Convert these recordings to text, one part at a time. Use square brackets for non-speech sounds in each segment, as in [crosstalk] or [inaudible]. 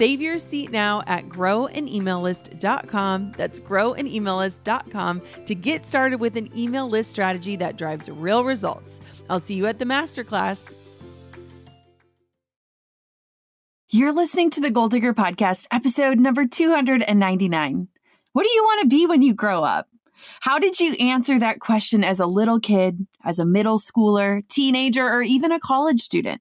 Save your seat now at growanemaillist.com. That's growanemaillist.com to get started with an email list strategy that drives real results. I'll see you at the masterclass. You're listening to the Goal Digger Podcast, episode number 299. What do you want to be when you grow up? How did you answer that question as a little kid, as a middle schooler, teenager, or even a college student?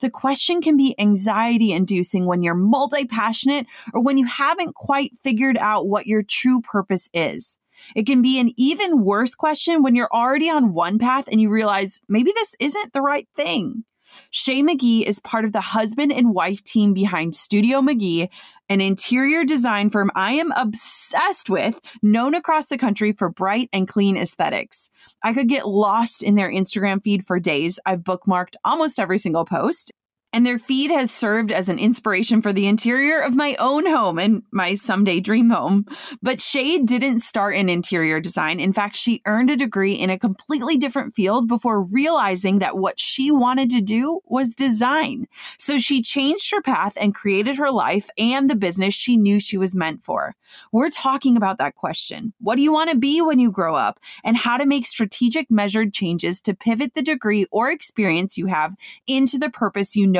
The question can be anxiety inducing when you're multi passionate or when you haven't quite figured out what your true purpose is. It can be an even worse question when you're already on one path and you realize maybe this isn't the right thing. Shea McGee is part of the husband and wife team behind Studio McGee, an interior design firm I am obsessed with, known across the country for bright and clean aesthetics. I could get lost in their Instagram feed for days. I've bookmarked almost every single post and their feed has served as an inspiration for the interior of my own home and my someday dream home. But Shea didn't start in interior design. In fact, she earned a degree in a completely different field before realizing that what she wanted to do was design. So she changed her path and created her life and the business she knew she was meant for. We're talking about that question. What do you want to be when you grow up? And how to make strategic measured changes to pivot the degree or experience you have into the purpose you know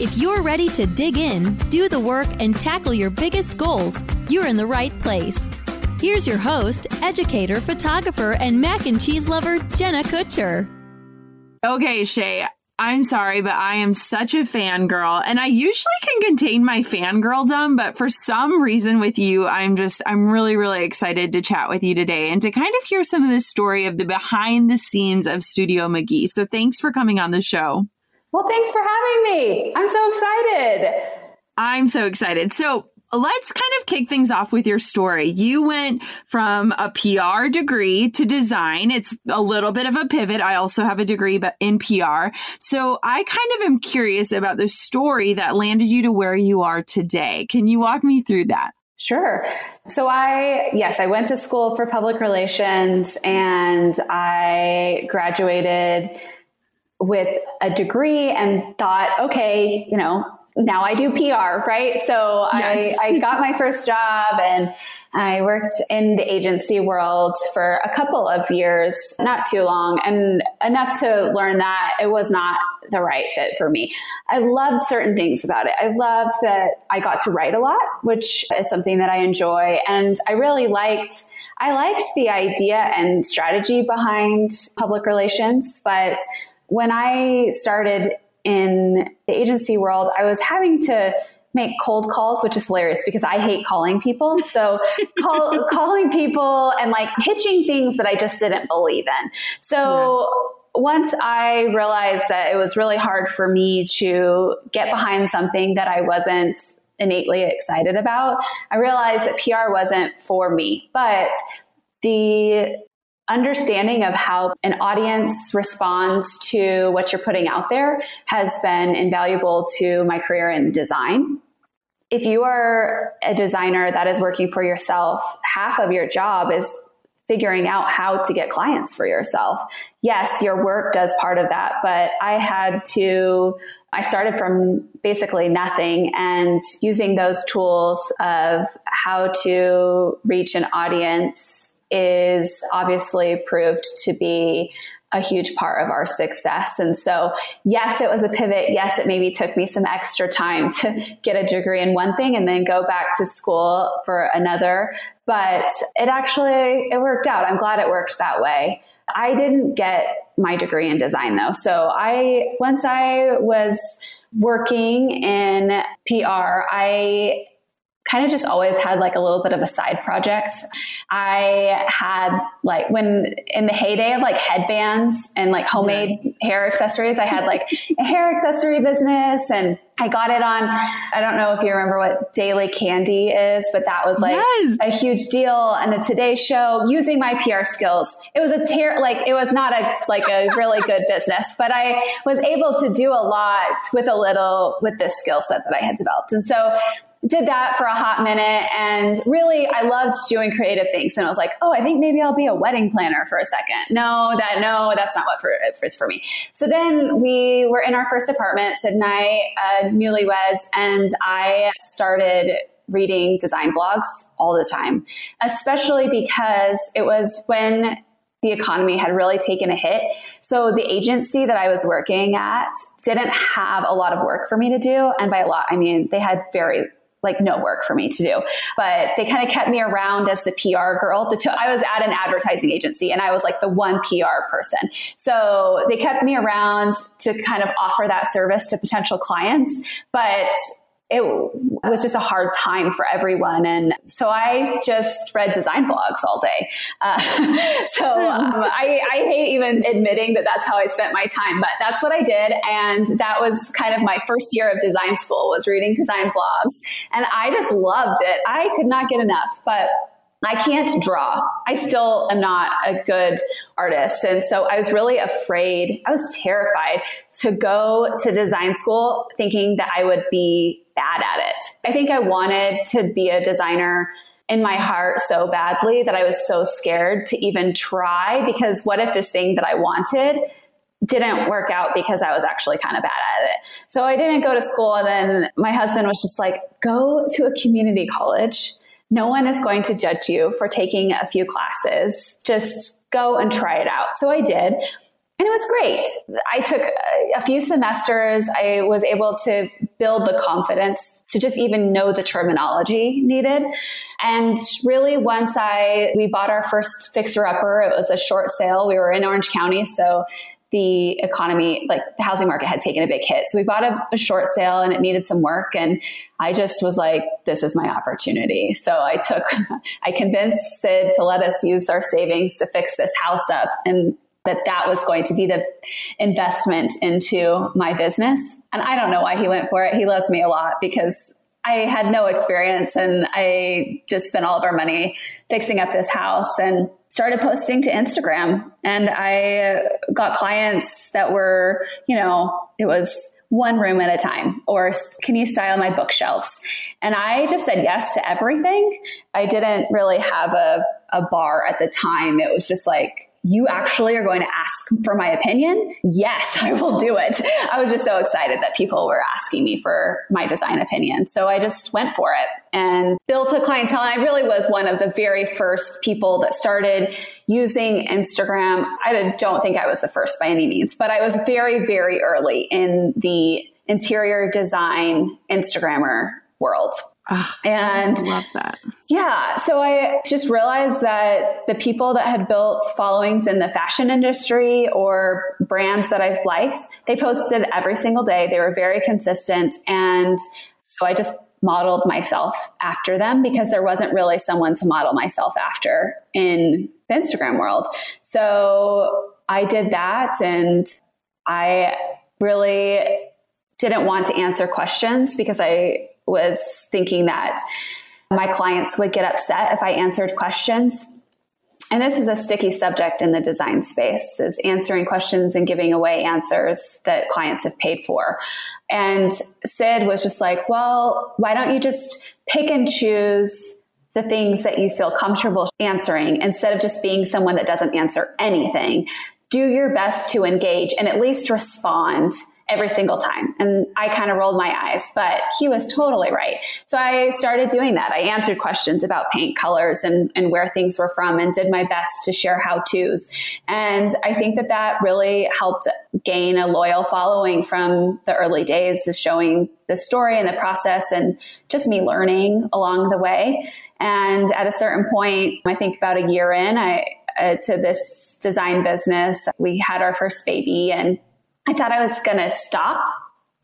If you're ready to dig in, do the work, and tackle your biggest goals, you're in the right place. Here's your host, educator, photographer, and mac and cheese lover, Jenna Kutcher. Okay, Shea, I'm sorry, but I am such a fangirl. And I usually can contain my fangirldom, but for some reason with you, I'm just, I'm really, really excited to chat with you today and to kind of hear some of the story of the behind the scenes of Studio McGee. So thanks for coming on the show. Well, thanks for having me. I'm so excited. I'm so excited. So, let's kind of kick things off with your story. You went from a PR degree to design. It's a little bit of a pivot. I also have a degree in PR. So I kind of am curious about the story that landed you to where you are today. Can you walk me through that? Sure. So I, yes, I went to school for public relations and I graduated with a degree and thought, okay, you know, now I do PR, right? So yes. I, I got my first job and I worked in the agency world for a couple of years, not too long, and enough to learn that it was not the right fit for me. I loved certain things about it. I loved that I got to write a lot, which is something that I enjoy. And I really liked I liked the idea and strategy behind public relations, but when I started in the agency world, I was having to make cold calls, which is hilarious because I hate calling people. So [laughs] call, calling people and like pitching things that I just didn't believe in. So once I realized that it was really hard for me to get behind something that I wasn't innately excited about, I realized that PR wasn't for me. But the understanding of how an audience responds to what you're putting out there has been invaluable to my career in design. If you are a designer that is working for yourself, half of your job is figuring out how to get clients for yourself. Yes, your work does part of that, but I had to I started from basically nothing and using those tools of how to reach an audience is obviously proved to be a huge part of our success. And so, yes, it was a pivot. Yes, it maybe took me some extra time to get a degree in one thing and then go back to school for another. But it actually, it worked out. I'm glad it worked that way. I didn't get my degree in design though. So I, once I was working in PR, I kind of just always had like a little bit of a side project. I had like when in the heyday of like headbands and like homemade yes. hair accessories, I had like a hair accessory business and I got it on, I don't know if you remember what Daily Candy is, but that was like yes. a huge deal. And the Today Show using my PR skills. It was a tear, like it was not a, like a really good business, but I was able to do a lot with a little, with this skill set that I had developed. And so did that for a hot minute and really I loved doing creative things. And I was like, oh, I think maybe I'll be a wedding planner for a second. No, that no, that's not what for, is for me. So then we were in our first apartment, Syd and I, uh, newlyweds, and I started reading design blogs all the time, especially because it was when the economy had really taken a hit. So the agency that I was working at didn't have a lot of work for me to do. And by a lot, I mean, they had very like no work for me to do. But they kind of kept me around as the PR girl. I was at an advertising agency and I was like the one PR person. So they kept me around to kind of offer that service to potential clients. But it was just a hard time for everyone. And so I just read design blogs all day. Uh, [laughs] so [laughs] um, I, I, hate even admitting that that's how I spent my time, but that's what I did. And that was kind of my first year of design school was reading design blogs. And I just loved it. I could not get enough, but I can't draw. I still am not a good artist. And so I was really afraid. I was terrified to go to design school thinking that I would be bad at it. I think I wanted to be a designer in my heart so badly that I was so scared to even try because what if this thing that I wanted didn't work out because I was actually kind of bad at it. So I didn't go to school. And then my husband was just like, go to a community college no one is going to judge you for taking a few classes. Just go and try it out. So I did. And it was great. I took a few semesters. I was able to build the confidence to just even know the terminology needed. And really, once I we bought our first fixer upper, it was a short sale. We were in Orange County, so the economy, like the housing market had taken a big hit. So we bought a, a, short sale and it needed some work. And I just was like, this is my opportunity. So I took, [laughs] I convinced Syd to let us use our savings to fix this house up and that that was going to be the investment into my business. And I don't know why he went for it. He loves me a lot because I had no experience and I just spent all of our money fixing up this house and started posting to Instagram. And I got clients that were, you know, it was one room at a time or can you style my bookshelves? And I just said yes to everything. I didn't really have a, a bar at the time. It was just like, you actually are going to ask for my opinion? Yes, [laughs] I will do it. I was just so excited that people were asking me for my design opinion. So I just went for it and built a clientele. And I really was one of the very first people that started using Instagram. I don't think I was the first by any means, but I was very, very early in the interior design Instagrammer world. Oh, and I love that. Yeah. So I just realized that the people that had built followings in the fashion industry or brands that I've liked, they posted every single day. They were very consistent. And so I just modeled myself after them because there wasn't really someone to model myself after in the Instagram world. So I did that and I really didn't want to answer questions because I was thinking that my clients would get upset if I answered questions. and this is a sticky subject in the design space is answering questions and giving away answers that clients have paid for and syd was just like well why don't you just pick and choose the things that you feel comfortable answering instead of just being someone that doesn't answer anything do your best to engage and at least respond every single time. And I kind of rolled my eyes, but he was totally right. So I started doing that. I answered questions about paint colors and, and where things were from and did my best to share how to's. And I think that that really helped gain a loyal following from the early days, is showing the story and the process and just me learning along the way. And at a certain point, I think about a year in, I, uh, to this design business, we had our first baby and I thought I was going to stop.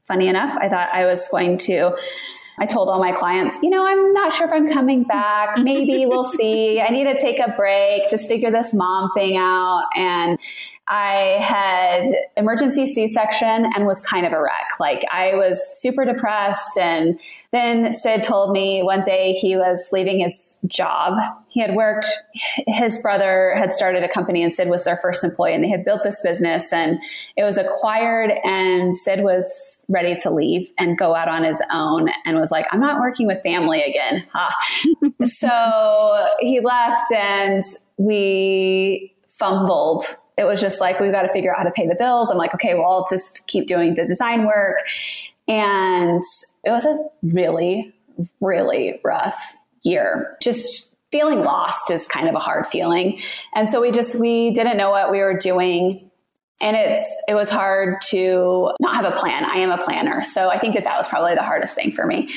Funny enough, I thought I was going to. I told all my clients, you know, I'm not sure if I'm coming back. Maybe we'll [laughs] see. I need to take a break, just figure this mom thing out. And I had emergency C-section and was kind of a wreck. Like I was super depressed. And then Syd told me one day he was leaving his job. He had worked, his brother had started a company and Syd was their first employee and they had built this business and it was acquired and Syd was ready to leave and go out on his own and was like, I'm not working with family again. [laughs] so he left and we fumbled it was just like, we've got to figure out how to pay the bills. I'm like, okay, well, I'll just keep doing the design work. And it was a really, really rough year. Just feeling lost is kind of a hard feeling. And so we just, we didn't know what we were doing. And it's, it was hard to not have a plan. I am a planner. So I think that that was probably the hardest thing for me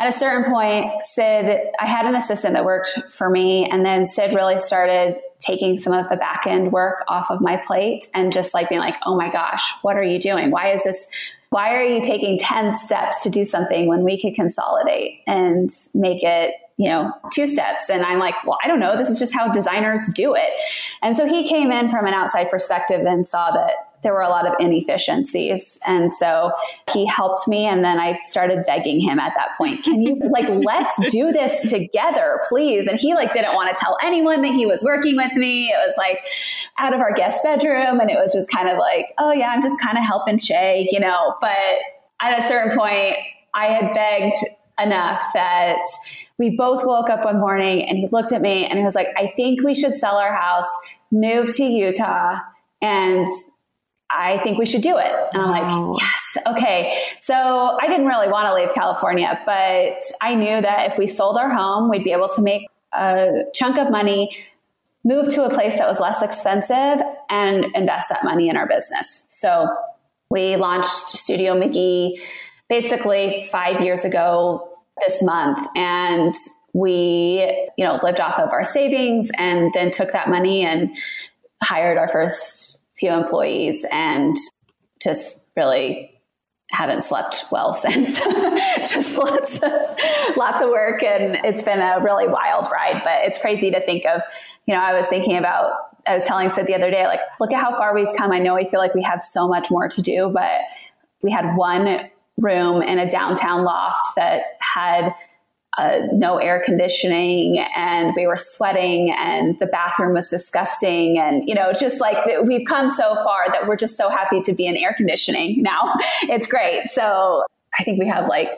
at a certain point, Syd, I had an assistant that worked for me, and then Syd really started taking some of the back end work off of my plate and just like being like, oh my gosh, what are you doing? Why is this? Why are you taking 10 steps to do something when we could consolidate and make it you know, two steps. And I'm like, well, I don't know. This is just how designers do it. And so he came in from an outside perspective and saw that there were a lot of inefficiencies. And so he helped me. And then I started begging him at that point, can you like, [laughs] let's do this together, please? And he like didn't want to tell anyone that he was working with me. It was like out of our guest bedroom. And it was just kind of like, oh yeah, I'm just kind of helping Shea, you know, but at a certain point, I had begged enough that we both woke up one morning and he looked at me and he was like, I think we should sell our house, move to Utah, and I think we should do it. And I'm wow. like, yes, okay. So I didn't really want to leave California, but I knew that if we sold our home, we'd be able to make a chunk of money, move to a place that was less expensive, and invest that money in our business. So we launched Studio McGee basically five years ago this month. And we, you know, lived off of our savings and then took that money and hired our first few employees and just really haven't slept well [laughs] since. just lots of, lots of work and it's been a really wild ride, but it's crazy to think of, you know, I was thinking about I was telling Syd the other day, like, look at how far we've come. I know I feel like we have so much more to do, but we had one room in a downtown loft that had uh, no air conditioning and we were sweating and the bathroom was disgusting and you know just like we've come so far that we're just so happy to be in air conditioning [laughs] now. It's great. So i think we have like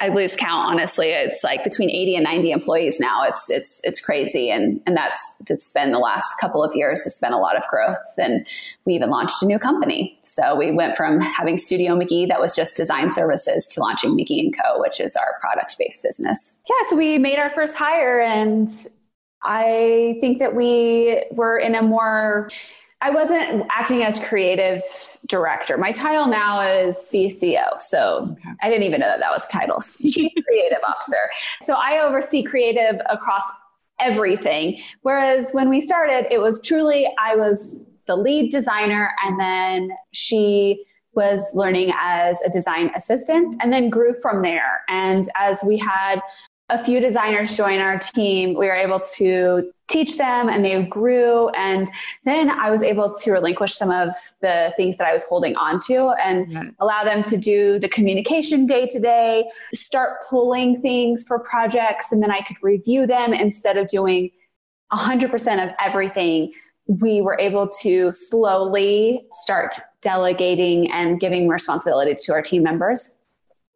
I lose count. Honestly, it's like between eighty and ninety employees now. It's it's it's crazy, and and that's that's been the last couple of years. It's been a lot of growth, and we even launched a new company. So we went from having Studio McGee that was just design services to launching McGee and Co, which is our product based business. Yeah, so we made our first hire, and I think that we were in a more I wasn't acting as creative director. My title now is CCO. So okay. I didn't even know that that was title, [laughs] Chief Creative Officer. So I oversee creative across everything. Whereas when we started, it was truly I was the lead designer and then she was learning as a design assistant and then grew from there. And as we had a few designers join our team, we were able to teach them and they grew. And then I was able to relinquish some of the things that I was holding on to and yes. allow them to do the communication day to day, start pulling things for projects, and then I could review them instead of doing 100% of everything, we were able to slowly start delegating and giving responsibility to our team members.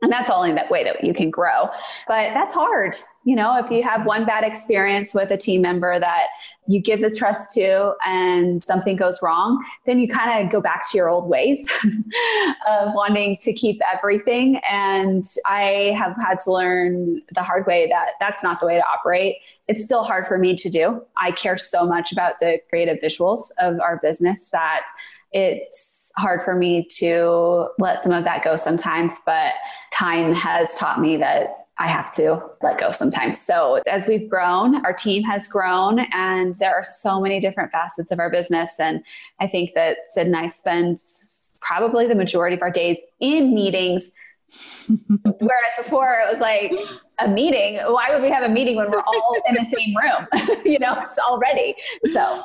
And that's only that way that you can grow. But that's hard. You know, if you have one bad experience with a team member that you give the trust to and something goes wrong, then you kind of go back to your old ways [laughs] of wanting to keep everything. And I have had to learn the hard way that that's not the way to operate. It's still hard for me to do. I care so much about the creative visuals of our business that it's hard for me to let some of that go sometimes, but time has taught me that I have to let go sometimes. So, as we've grown, our team has grown, and there are so many different facets of our business. And I think that Syd and I spend probably the majority of our days in meetings. [laughs] Whereas before it was like a meeting. Why would we have a meeting when we're all in the same room? [laughs] you know, it's already. So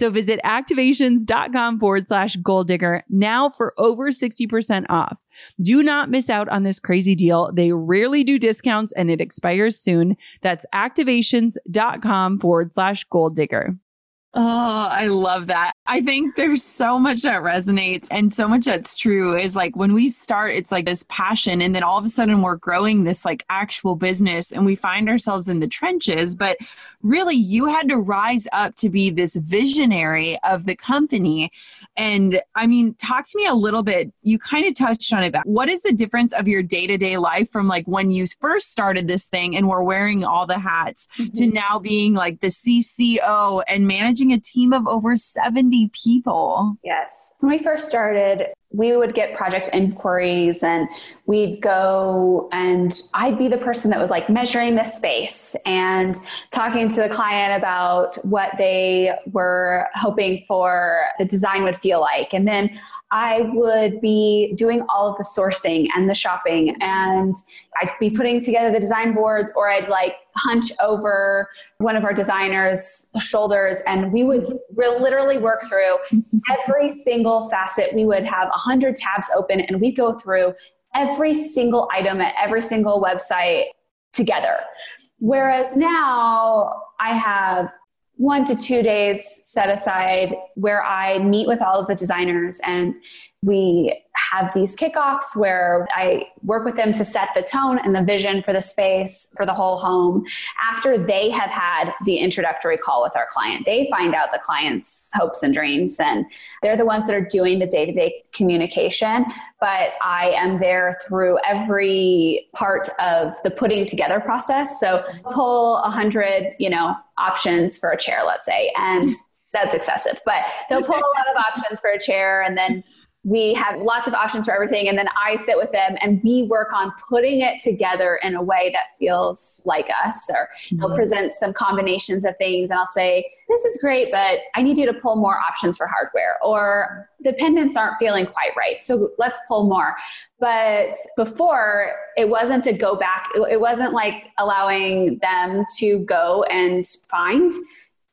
Visit activations.com forward slash goal digger now for over 60% off. Do not miss out on this crazy deal. They rarely do discounts and it expires soon. That's activations.com forward slash goal digger. Oh, I love that. I think there's so much that resonates and so much that's true is like when we start, it's like this passion, and then all of a sudden we're growing this like actual business and we find ourselves in the trenches. But really, you had to rise up to be this visionary of the company. And I mean, talk to me a little bit. You kind of touched on it, but what is the difference of your day to day life from like when you first started this thing and were wearing all the hats mm-hmm. to now being like the CCO and managing a team of over 70 people. Yes. When we first started, we would get project inquiries and we'd go and I'd be the person that was like measuring the space and talking to the client about what they were hoping for the design would feel like. And then I would be doing all of the sourcing and the shopping and I'd be putting together the design boards or I'd like hunch over one of our designers' shoulders and we would literally work through [laughs] every single facet. We would have 100 tabs open and we'd go through every single item at every single website together. Whereas now I have one to two days set aside where I meet with all of the designers and we have these kickoffs where I work with them to set the tone and the vision for the space for the whole home after they have had the introductory call with our client. They find out the client's hopes and dreams, and they're the ones that are doing the day to day communication. But I am there through every part of the putting together process. So pull a hundred, you know, options for a chair, let's say, and that's excessive, but they'll pull a lot of options for a chair and then we have lots of options for everything. And then i sit with them and we work on putting it together in a way that feels like us or mm-hmm. they'll present some combinations of things and i'll say this is great but i need you to pull more options for hardware or the pendants aren't feeling quite right so let's pull more. But before it wasn't to go back. It wasn't like allowing them to go and find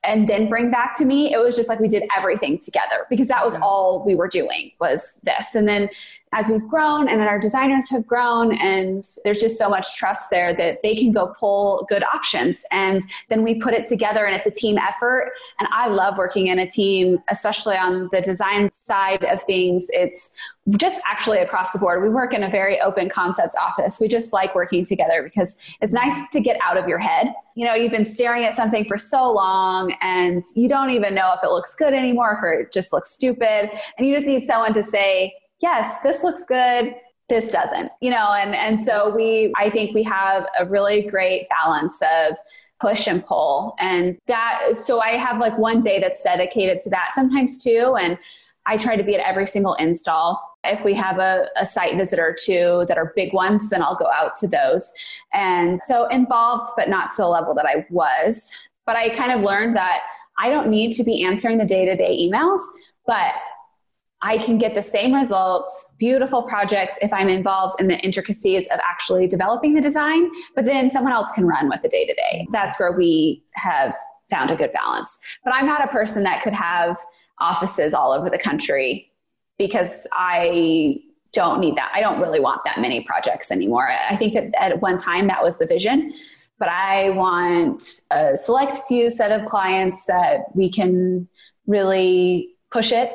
and then bring back to me it was just like we did everything together because that was all we were doing was this. And then as we've grown and then our designers have grown and there's just so much trust there that they can go pull good options. And then we put it together and it's a team effort. And i love working in a team especially on the design side of things. It's just actually across the board. We work in a very open concepts office. We just like working together because it's nice to get out of your head. You know you've been staring at something for so long and you don't even know if it looks good anymore if it just looks stupid. And you just need someone to say yes, this looks good, this doesn't, you know, and, and so we, I think we have a really great balance of push and pull. And that, so I have like one day that's dedicated to that, sometimes two. And I try to be at every single install. If we have a, a site visit or two that are big ones, then I'll go out to those. And so involved, but not to the level that I was. But I kind of learned that I don't need to be answering the day to day emails, but I can get the same results, beautiful projects if I'm involved in the intricacies of actually developing the design, but then someone else can run with the day to day. That's where we have found a good balance. But I'm not a person that could have offices all over the country because I don't need that. I don't really want that many projects anymore. I think that at one time that was the vision, but I want a select few set of clients that we can really push it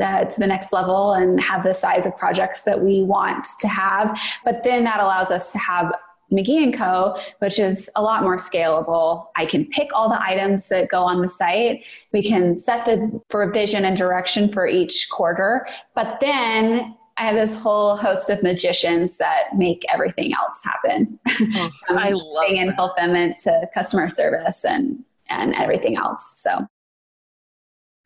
uh, to the next level and have the size of projects that we want to have. But then that allows us to have McGee and Co., which is a lot more scalable. I can pick all the items that go on the site. We can set the for vision and direction for each quarter. But then I have this whole host of magicians that make everything else happen. Oh, [laughs] I love in fulfillment to customer service and and everything else. So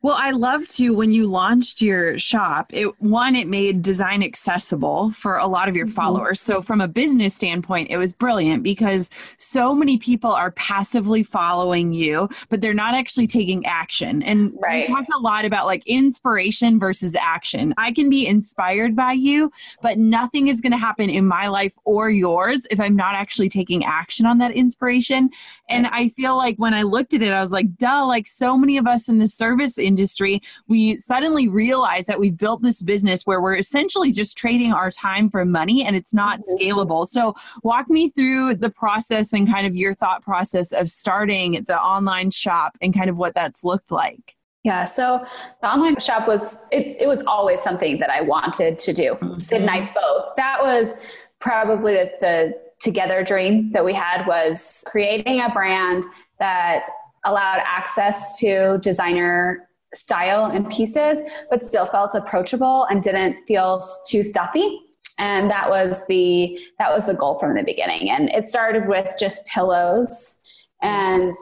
well, I love to when you launched your shop, it one, it made design accessible for a lot of your mm-hmm. followers. So from a business standpoint, it was brilliant because so many people are passively following you, but they're not actually taking action. And right. we talked a lot about like inspiration versus action. I can be inspired by you, but nothing is going to happen in my life or yours if I'm not actually taking action on that inspiration. And I feel like when I looked at it, I was like, duh, like so many of us in the service industry, we suddenly realize that we've built this business where we're essentially just trading our time for money and it's not mm-hmm. scalable. So, walk me through the process and kind of your thought process of starting the online shop and kind of what that's looked like. Yeah, so the online shop was it, it was always something that I wanted to do. Mm-hmm. Syd and I both. That was probably the, the together dream that we had was creating a brand that allowed access to designer style and pieces, but still felt approachable and didn't feel too stuffy. And that was the that was the goal from the beginning. And it started with just pillows, and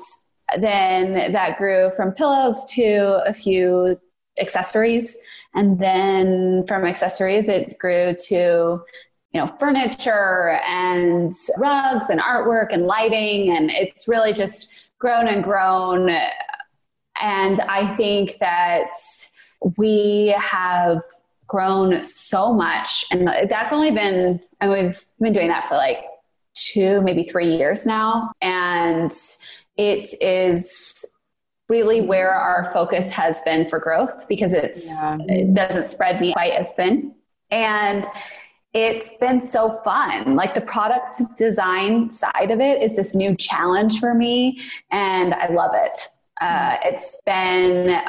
then that grew from pillows to a few accessories, and then from accessories it grew to you know, furniture and rugs and artwork and lighting. And it's really just grown and grown. And I think that we have grown so much. And that's only been, and we've been doing that for like two, maybe three years now. And it is really where our focus has been for growth because it's yeah. it doesn't spread me quite as thin. And it's been so fun. Like the product design side of it is this new challenge for me, and I love it. Uh, it's been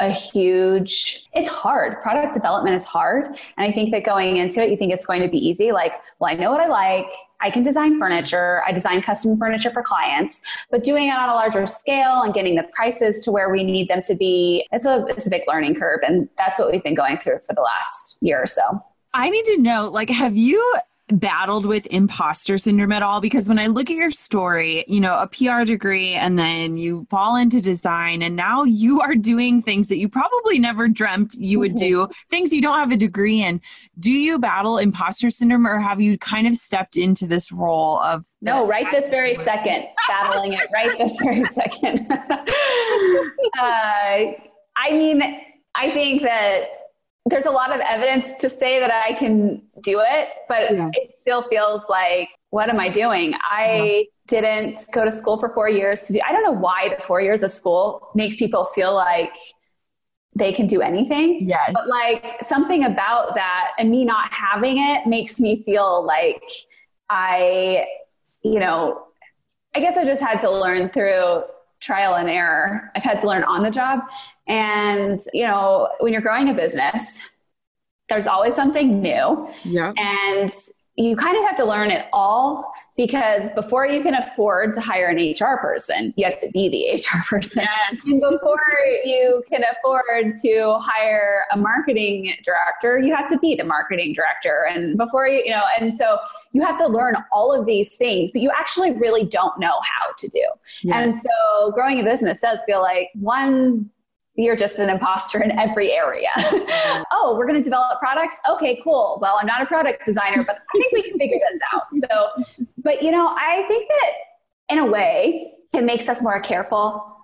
a huge it's hard. Product development is hard. And i think that going into it you think it's going to be easy. Like well i know what i like. I can design furniture. I design custom furniture for clients. But doing it on a larger scale and getting the prices to where we need them to be it's a, it's a big learning curve. And that's what we've been going through for the last year or so. I need to know, like, have you battled with imposter syndrome at all? Because when I look at your story, you know, a PR degree and then you fall into design and now you are doing things that you probably never dreamt you would do, mm-hmm. things you don't have a degree in. Do you battle imposter syndrome or have you kind of stepped into this role of No, right this very [laughs] second, battling it right this very [laughs] second. [laughs] uh, I mean, I think that there's a lot of evidence to say that I can do it, but yeah. it still feels like, what am I doing? I yeah. didn't go to school for four years to do, I don't know why the four years of school makes people feel like they can do anything. Yes. But like something about that and me not having it makes me feel like I, you know, I guess I just had to learn through trial and error. I've had to learn on the job. And, you know, when you're growing a business, there's always something new. Yeah. And you kind of have to learn it all because before you can afford to hire an HR person, you have to be the [laughs] HR person. Yes. And before you can afford to hire a marketing director, you have to be the marketing director. And before you, you know, and so you have to learn all of these things that you actually really don't know how to do. Yes. And so growing a business does feel like one you're just an imposter in every area. [laughs] Mm-hmm. oh, we're going to develop products? Okay, cool. Well, I'm not a product designer, but I think we can figure this [laughs] out. So, but you know, I think that in a way, it makes us more careful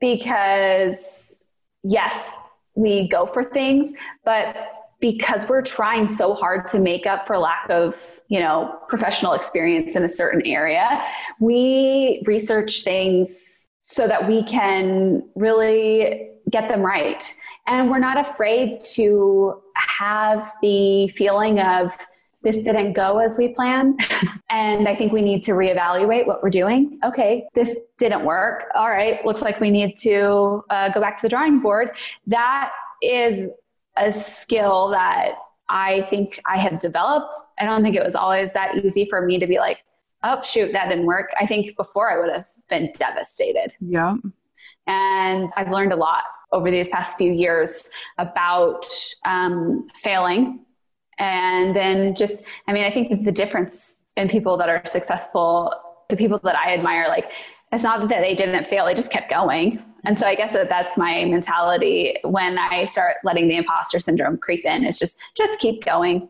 because yes, we go for things, but because we're trying so hard to make up for lack of, you know, professional experience in a certain area, we research things so that we can really get them right. And we're not afraid to have the feeling of this didn't go as we planned. [laughs] and I think we need to reevaluate what we're doing. Okay, this didn't work. All right, looks like we need to uh, go back to the drawing board. That is a skill that I think I have developed. I don't think it was always that easy for me to be like, oh, shoot, that didn't work. I think before I would have been devastated. Yeah. And I've learned a lot over these past few years about um, failing. And then just, I mean, I think the difference in people that are successful, the people that I admire, like, it's not that they didn't fail, they just kept going. And so I guess that that's my mentality when I start letting the imposter syndrome creep in is just, just keep going.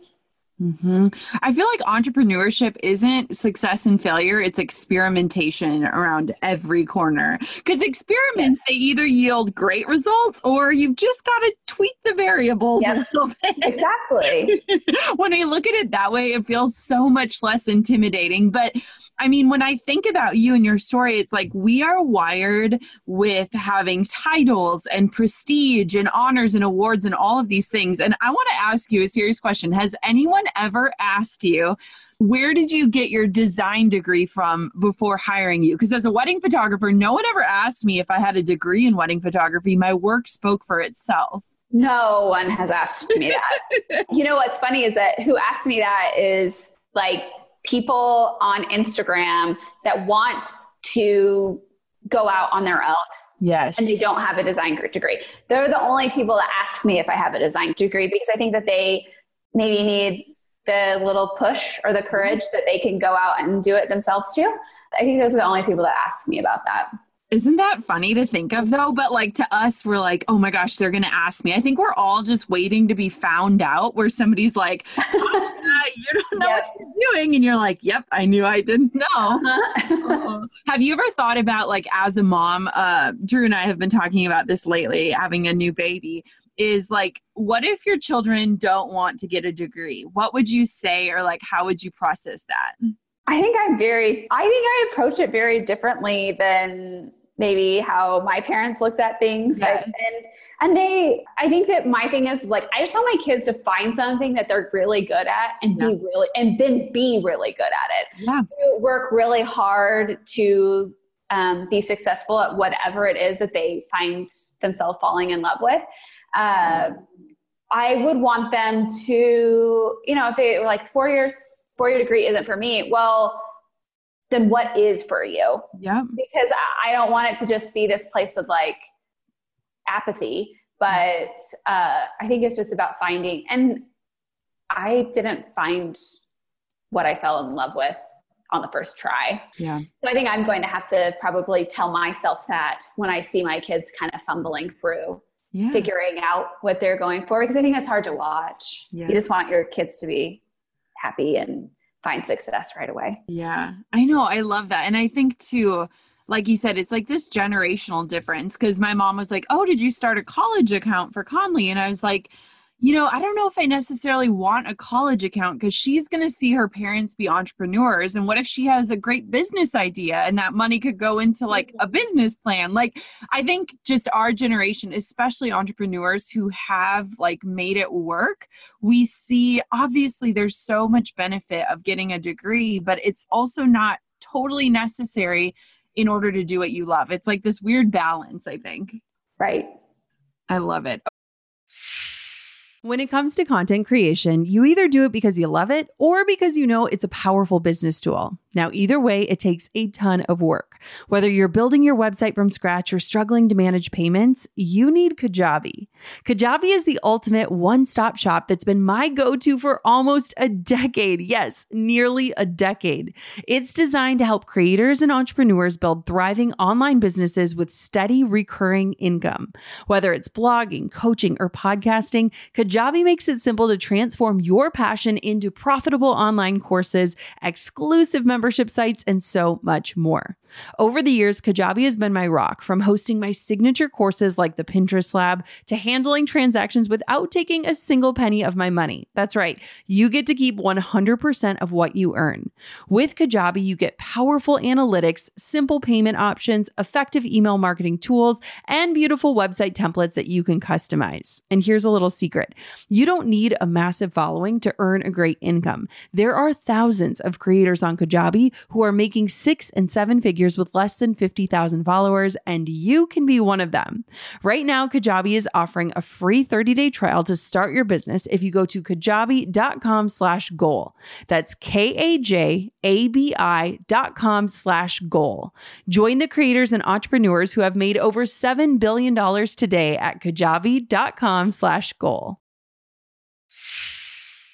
Mm-hmm. I feel like entrepreneurship isn't success and failure, it's experimentation around every corner. Because experiments, yes. they either yield great results or you've just got to tweak the variables yep. a little bit. Exactly. [laughs] when I look at it that way, it feels so much less intimidating. But I mean, when I think about you and your story, it's like we are wired with having titles and prestige and honors and awards and all of these things. And I want to ask you a serious question Has anyone ever asked you, where did you get your design degree from before hiring you? Because as a wedding photographer, no one ever asked me if I had a degree in wedding photography. My work spoke for itself. No one has asked me that. [laughs] you know what's funny is that who asked me that is like people on Instagram that want to go out on their own. Yes. And they don't have a design degree. They're the only people that ask me if I have a design degree because I think that they maybe need the little push or the mm-hmm. courage that they can go out and do it themselves too. I think those are the only people that ask me about that. Isn't that funny to think of though? But like to us, we're like, oh my gosh, they're gonna ask me. I think we're all just waiting to be found out where somebody's like, [laughs] you don't know yep. what you're doing. And you're like, yep, I knew I didn't know. [laughs] Uh-huh. have you ever thought about like as a mom, uh, Drew and I have been talking about this lately, having a new baby, is like, what if your children don't want to get a degree? What would you say or like how would you process that? I think I'm very, I think I approach it very differently than maybe how my parents looked at things yes. and and they i think that my thing is like i just want my kids to find something that they're really good at and yeah. be really and then be really good at it yeah. To work really hard to um, be successful at whatever it is that they find themselves falling in love with uh, i would want them to you know if they were like four years four year degree isn't for me well then what is for you? Yeah. Because I don't want it to just be this place of like apathy, but uh, I think it's just about finding. And I didn't find what I fell in love with on the first try. Yeah. So I think I'm going to have to probably tell myself that when I see my kids kind of fumbling through. Yeah. Figuring out what they're going for because I think it's hard to watch. Yes. You just want your kids to be happy and find success right away. Yeah, I know. I love that. And I think too, like you said, it's like this generational difference because my mom was like, Oh, did you start a college account for Conley? And I was like, you know, I don't know if I necessarily want a college account because she's going to see her parents be entrepreneurs. And what if she has a great business idea and that money could go into like a business plan? Like, I think just our generation, especially entrepreneurs who have like made it work, we see obviously there's so much benefit of getting a degree, but it's also not totally necessary in order to do what you love. It's like this weird balance, I think. Right. I love it. When it comes to content creation, you either do it because you love it or because you know it's a powerful business tool. Now, either way, it takes a ton of work. Whether you're building your website from scratch or struggling to manage payments, you need Kajabi. Kajabi is the ultimate one stop shop that's been my go to for almost a decade. Yes, nearly a decade. It's designed to help creators and entrepreneurs build thriving online businesses with steady recurring income. Whether it's blogging, coaching, or podcasting, Kajabi makes it simple to transform your passion into profitable online courses, exclusive membership sites, and so much more. Over the years, Kajabi has been my rock from hosting my signature courses like the Pinterest Lab to handling transactions without taking a single penny of my money. That's right, you get to keep 100% of what you earn. With Kajabi, you get powerful analytics, simple payment options, effective email marketing tools, and beautiful website templates that you can customize. And here's a little secret you don't need a massive following to earn a great income. There are thousands of creators on Kajabi who are making six and seven figures with less than 50,000 followers, and you can be one of them. Right now, Kajabi is offering a free 30-day trial to start your business if you go to kajabi.com slash goal. That's K-A-J-A-B-I dot com slash goal. Join the creators and entrepreneurs who have made over $7 billion today at kajabi.com slash goal.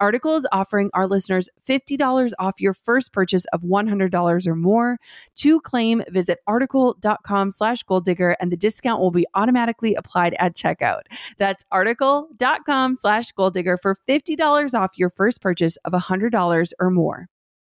Article is offering our listeners $50 off your first purchase of $100 or more. To claim, visit article.com slash goal digger and the discount will be automatically applied at checkout. That's article.com slash goal digger for $50 off your first purchase of $100 or more.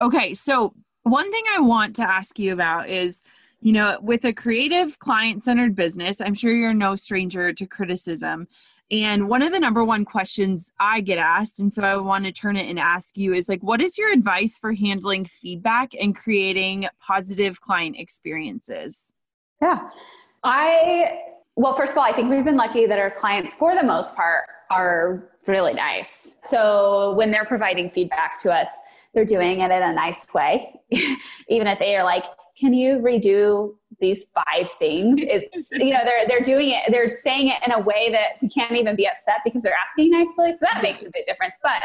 Okay, so one thing I want to ask you about is you know, with a creative client centered business, I'm sure you're no stranger to criticism. And one of the number one questions I get asked, and so I want to turn it and ask you, is like, what is your advice for handling feedback and creating positive client experiences? Yeah. I, well, first of all, I think we've been lucky that our clients, for the most part, are really nice. So when they're providing feedback to us, they're doing it in a nice way. [laughs] Even if they are like, can you redo these five things it's [laughs] you know they're they're doing it they're saying it in a way that we can't even be upset because they're asking nicely so that makes a big difference but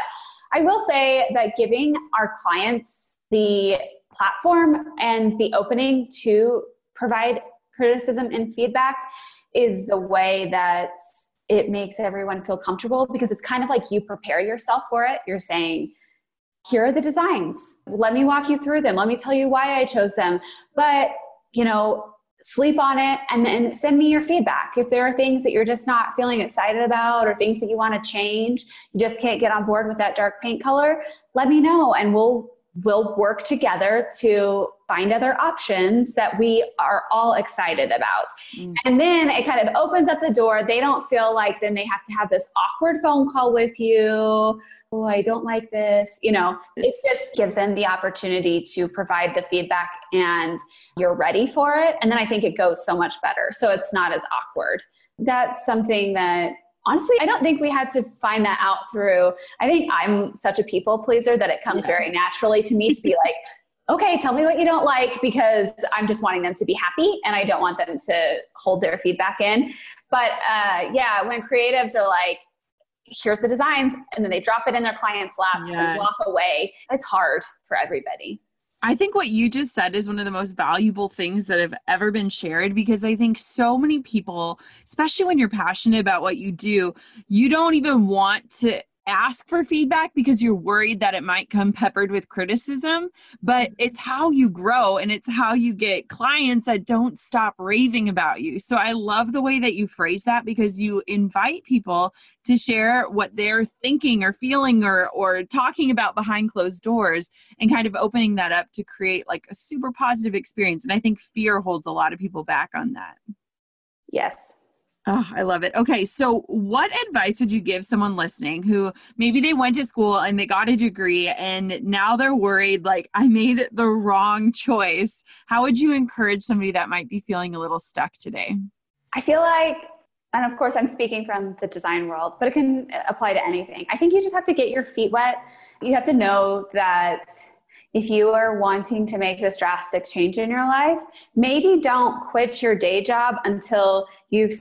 i will say that giving our clients the platform and the opening to provide criticism and feedback is the way that it makes everyone feel comfortable because it's kind of like you prepare yourself for it you're saying here are the designs. Let me walk you through them. Let me tell you why I chose them. But, you know, sleep on it and then send me your feedback. If there are things that you're just not feeling excited about or things that you want to change, you just can't get on board with that dark paint color, let me know and we'll we'll work together to find other options that we are all excited about. Mm. And then it kind of opens up the door. They don't feel like then they have to have this awkward phone call with you. Oh, I don't like this. You know, it just gives them the opportunity to provide the feedback and you're ready for it. And then I think it goes so much better. So it's not as awkward. That's something that honestly, I don't think we had to find that out through. I think I'm such a people pleaser that it comes yeah. very naturally to me to be like, [laughs] okay, tell me what you don't like because I'm just wanting them to be happy and I don't want them to hold their feedback in. But uh, yeah, when creatives are like, here's the designs, and then they drop it in their client's laps yes. and walk away, it's hard for everybody. I think what you just said is one of the most valuable things that have ever been shared because I think so many people, especially when you're passionate about what you do, you don't even want to ask for feedback because you're worried that it might come peppered with criticism, but mm-hmm. it's how you grow and it's how you get clients that don't stop raving about you. So I love the way that you phrase that because you invite people to share what they're thinking or feeling or or talking about behind closed doors and kind of opening that up to create like a super positive experience. And I think fear holds a lot of people back on that. Yes, Oh, I love it. Okay, so what advice would you give someone listening who maybe they went to school and they got a degree and now they're worried like I made the wrong choice? How would you encourage somebody that might be feeling a little stuck today? I feel like and of course I'm speaking from the design world, but it can apply to anything. I think you just have to get your feet wet. You have to know that if you are wanting to make this drastic change in your life, maybe don't quit your day job until you've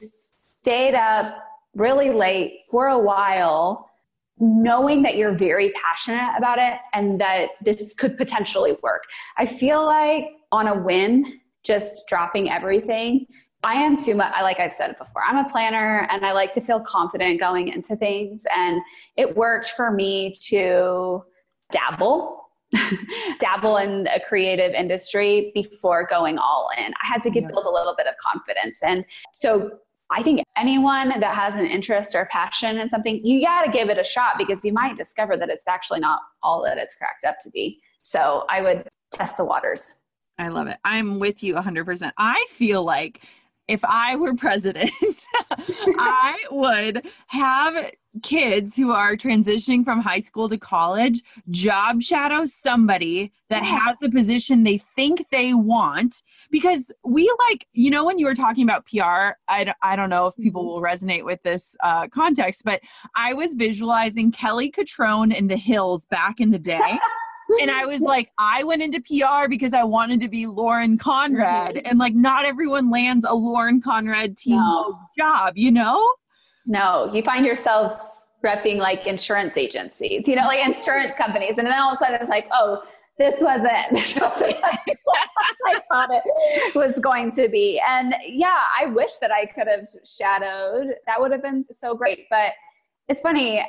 stayed up really late for a while knowing that you're very passionate about it and that this could potentially work. I feel like on a whim, just dropping everything. I am too much, like I've said it before, I'm a planner and I like to feel confident going into things. And it worked for me to dabble, [laughs] dabble in a creative industry before going all in. I had to get, build a little bit of confidence. And so I think anyone that has an interest or passion in something, you got to give it a shot because you might discover that it's actually not all that it's cracked up to be. So I would test the waters. I love it. I'm with you 100%. I feel like if I were president, [laughs] I would have kids who are transitioning from high school to college job shadow somebody that yes. has the position they think they want because we like you know when you were talking about pr i, I don't know if people mm-hmm. will resonate with this uh, context but i was visualizing kelly cutrone in the hills back in the day [laughs] and I was like, I went into PR because I wanted to be Lauren Conrad. Mm-hmm. And like, not everyone lands a Lauren Conrad team no. job, you know? No, you find yourselves repping like insurance agencies, you know, like insurance companies. And then all of a sudden it's like, oh, this wasn't, [laughs] this wasn't I thought it was going to be. And yeah, I wish that I could have shadowed. That would have been so great. But it's funny,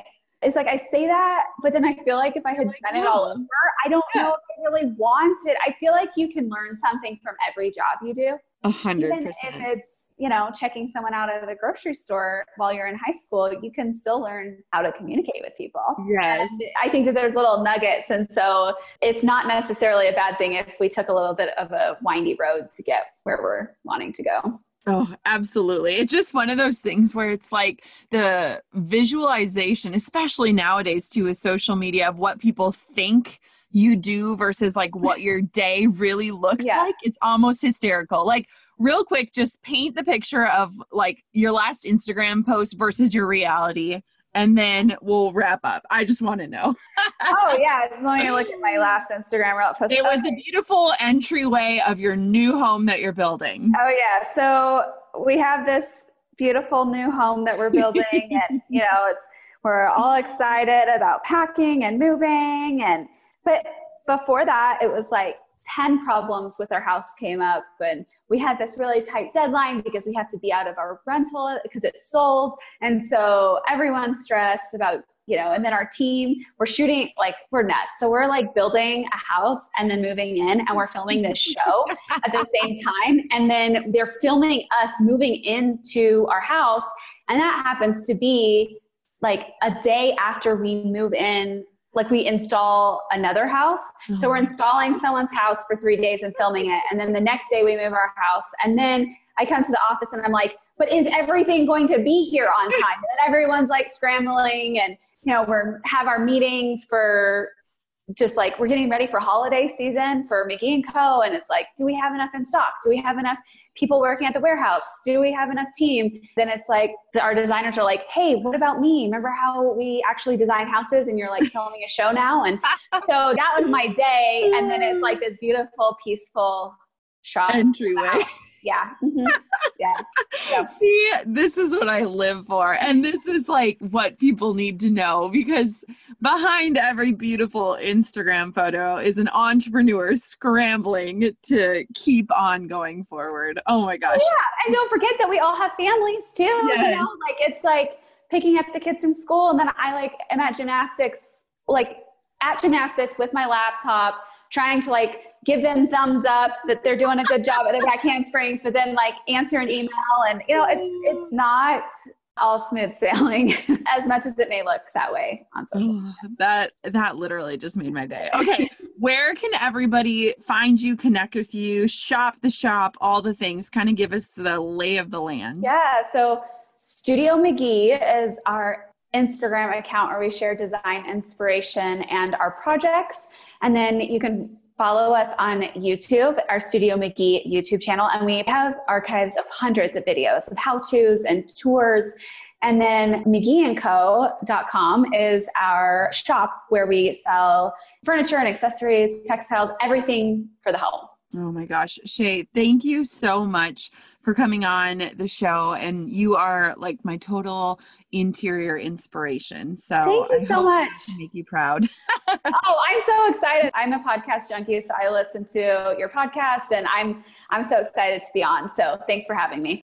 it's like I say that, but then I feel like if I had like, done it all over, I don't yeah. know if I really want it. I feel like you can learn something from every job you do. A hundred percent. If it's you know checking someone out at the grocery store while you're in high school, you can still learn how to communicate with people. Yes, and I think that there's little nuggets, and so it's not necessarily a bad thing if we took a little bit of a windy road to get where we're wanting to go. Oh, absolutely. It's just one of those things where it's like the visualization, especially nowadays too, with social media of what people think you do versus like [laughs] what your day really looks yeah. like. It's almost hysterical. Like, real quick, just paint the picture of like your last Instagram post versus your reality and then we'll wrap up. I just want to know. oh [laughs] yeah, let me look at my last Instagram reel. It was the beautiful entryway of your new home that you're building. Oh yeah, so we have this beautiful new home that we're building, [laughs] and you know, it's we're all excited about packing and moving, and but before that, it was like 10 problems with our house came up and we had this really tight deadline because we have to be out of our rental because it's sold. And so everyone's stressed about you know and then our team we're shooting like we're nuts. So we're like building a house and then moving in and we're filming this show at the same [laughs] time. And then they're filming us moving into our house and that happens to be like a day after we move in like we install another house. Mm-hmm. So we're mm-hmm. installing someone's house for three days and filming it. And then the next day we move our house. And then I come to the office and I'm like, but is everything going to be here on [laughs] time? And then everyone's like scrambling and, you know, we're have our meetings for just like we're getting ready for holiday season for McGee and Co. And it's like, do we have enough in stock? Do we have enough people working at the warehouse? Do we have enough team? Then it's like our designers are like, hey, what about me? Remember how we actually design houses and you're like filming a show now? And [laughs] so that was my day. And then it's like this beautiful, peaceful shop entryway yeah. Mm-hmm. [laughs] yeah. yeah. See, this is what I live for. And this is like what people need to know because behind every beautiful Instagram photo is an entrepreneur scrambling to keep on going forward. Oh my gosh. Yeah. And don't forget that we all have families too. Yes. You know, like it's like picking up the kids from school and then I like am at gymnastics, like at gymnastics with my laptop, trying to like give them thumbs up that they're doing a good job at the back handsprings, but then like answer an email and you know, it's it's not all smooth sailing [laughs] as much as it may look that way on social media. that that literally just made my day. Okay, where can everybody find you, connect with you, shop the shop, all the things? Kind of give us the lay of the land. Yeah, so Studio McGee is our Instagram account where we share design inspiration and our projects. And then you can follow us on YouTube, our Studio McGee YouTube channel, and we have archives of hundreds of videos of how to's and tours. And then McGeeandCo.com is our shop where we sell furniture and accessories, textiles, everything for the home. Oh my gosh, Shea, thank you so much for coming on the show. And you are like my total interior inspiration. So thank you I so much. make you proud. [laughs] oh, I'm so excited. I'm a podcast junkie, so I listen to your podcast and I'm I'm so excited to be on. So thanks for having me.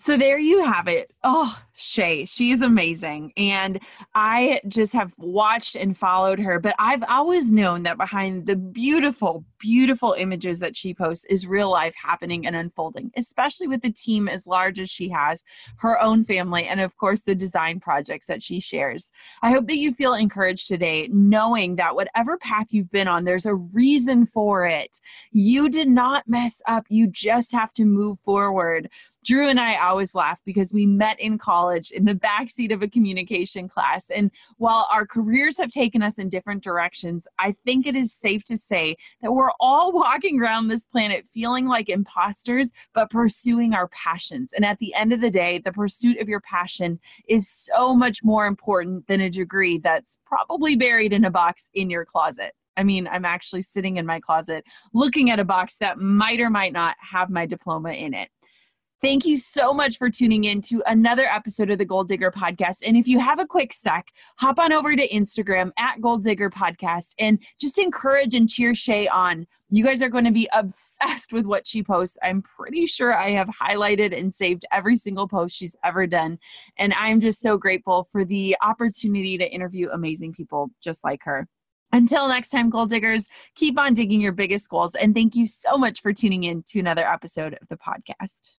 So there you have it. Oh, Shea, she is amazing. And I just have watched and followed her, but I've always known that behind the beautiful, beautiful images that she posts is real life happening and unfolding, especially with the team as large as she has, her own family, and of course, the design projects that she shares. I hope that you feel encouraged today, knowing that whatever path you've been on, there's a reason for it. You did not mess up, you just have to move forward. Drew and I always laugh because we met in college in the backseat of a communication class. And while our careers have taken us in different directions, I think it is safe to say that we're all [laughs] walking around this planet feeling like imposters, but pursuing our passions. And at the end of the day, the pursuit of your passion is so much more important than a degree that's probably buried in a box in your closet. I mean, I'm actually sitting in my closet looking at a box that might or might not have my diploma in it. Thank you so much for tuning in to another episode of the Goal Digger Podcast. And if you have a quick sec, hop on over to Instagram at Goal Digger Podcast and just encourage and cheer Shea on. You guys are going to be obsessed with what she posts. I'm pretty sure I have highlighted and saved every single post she's ever done. And I'm just so grateful for the opportunity to interview amazing people just like her. Until next time, goal diggers, keep on digging your biggest goals. And thank you so much for tuning in to another episode of the podcast.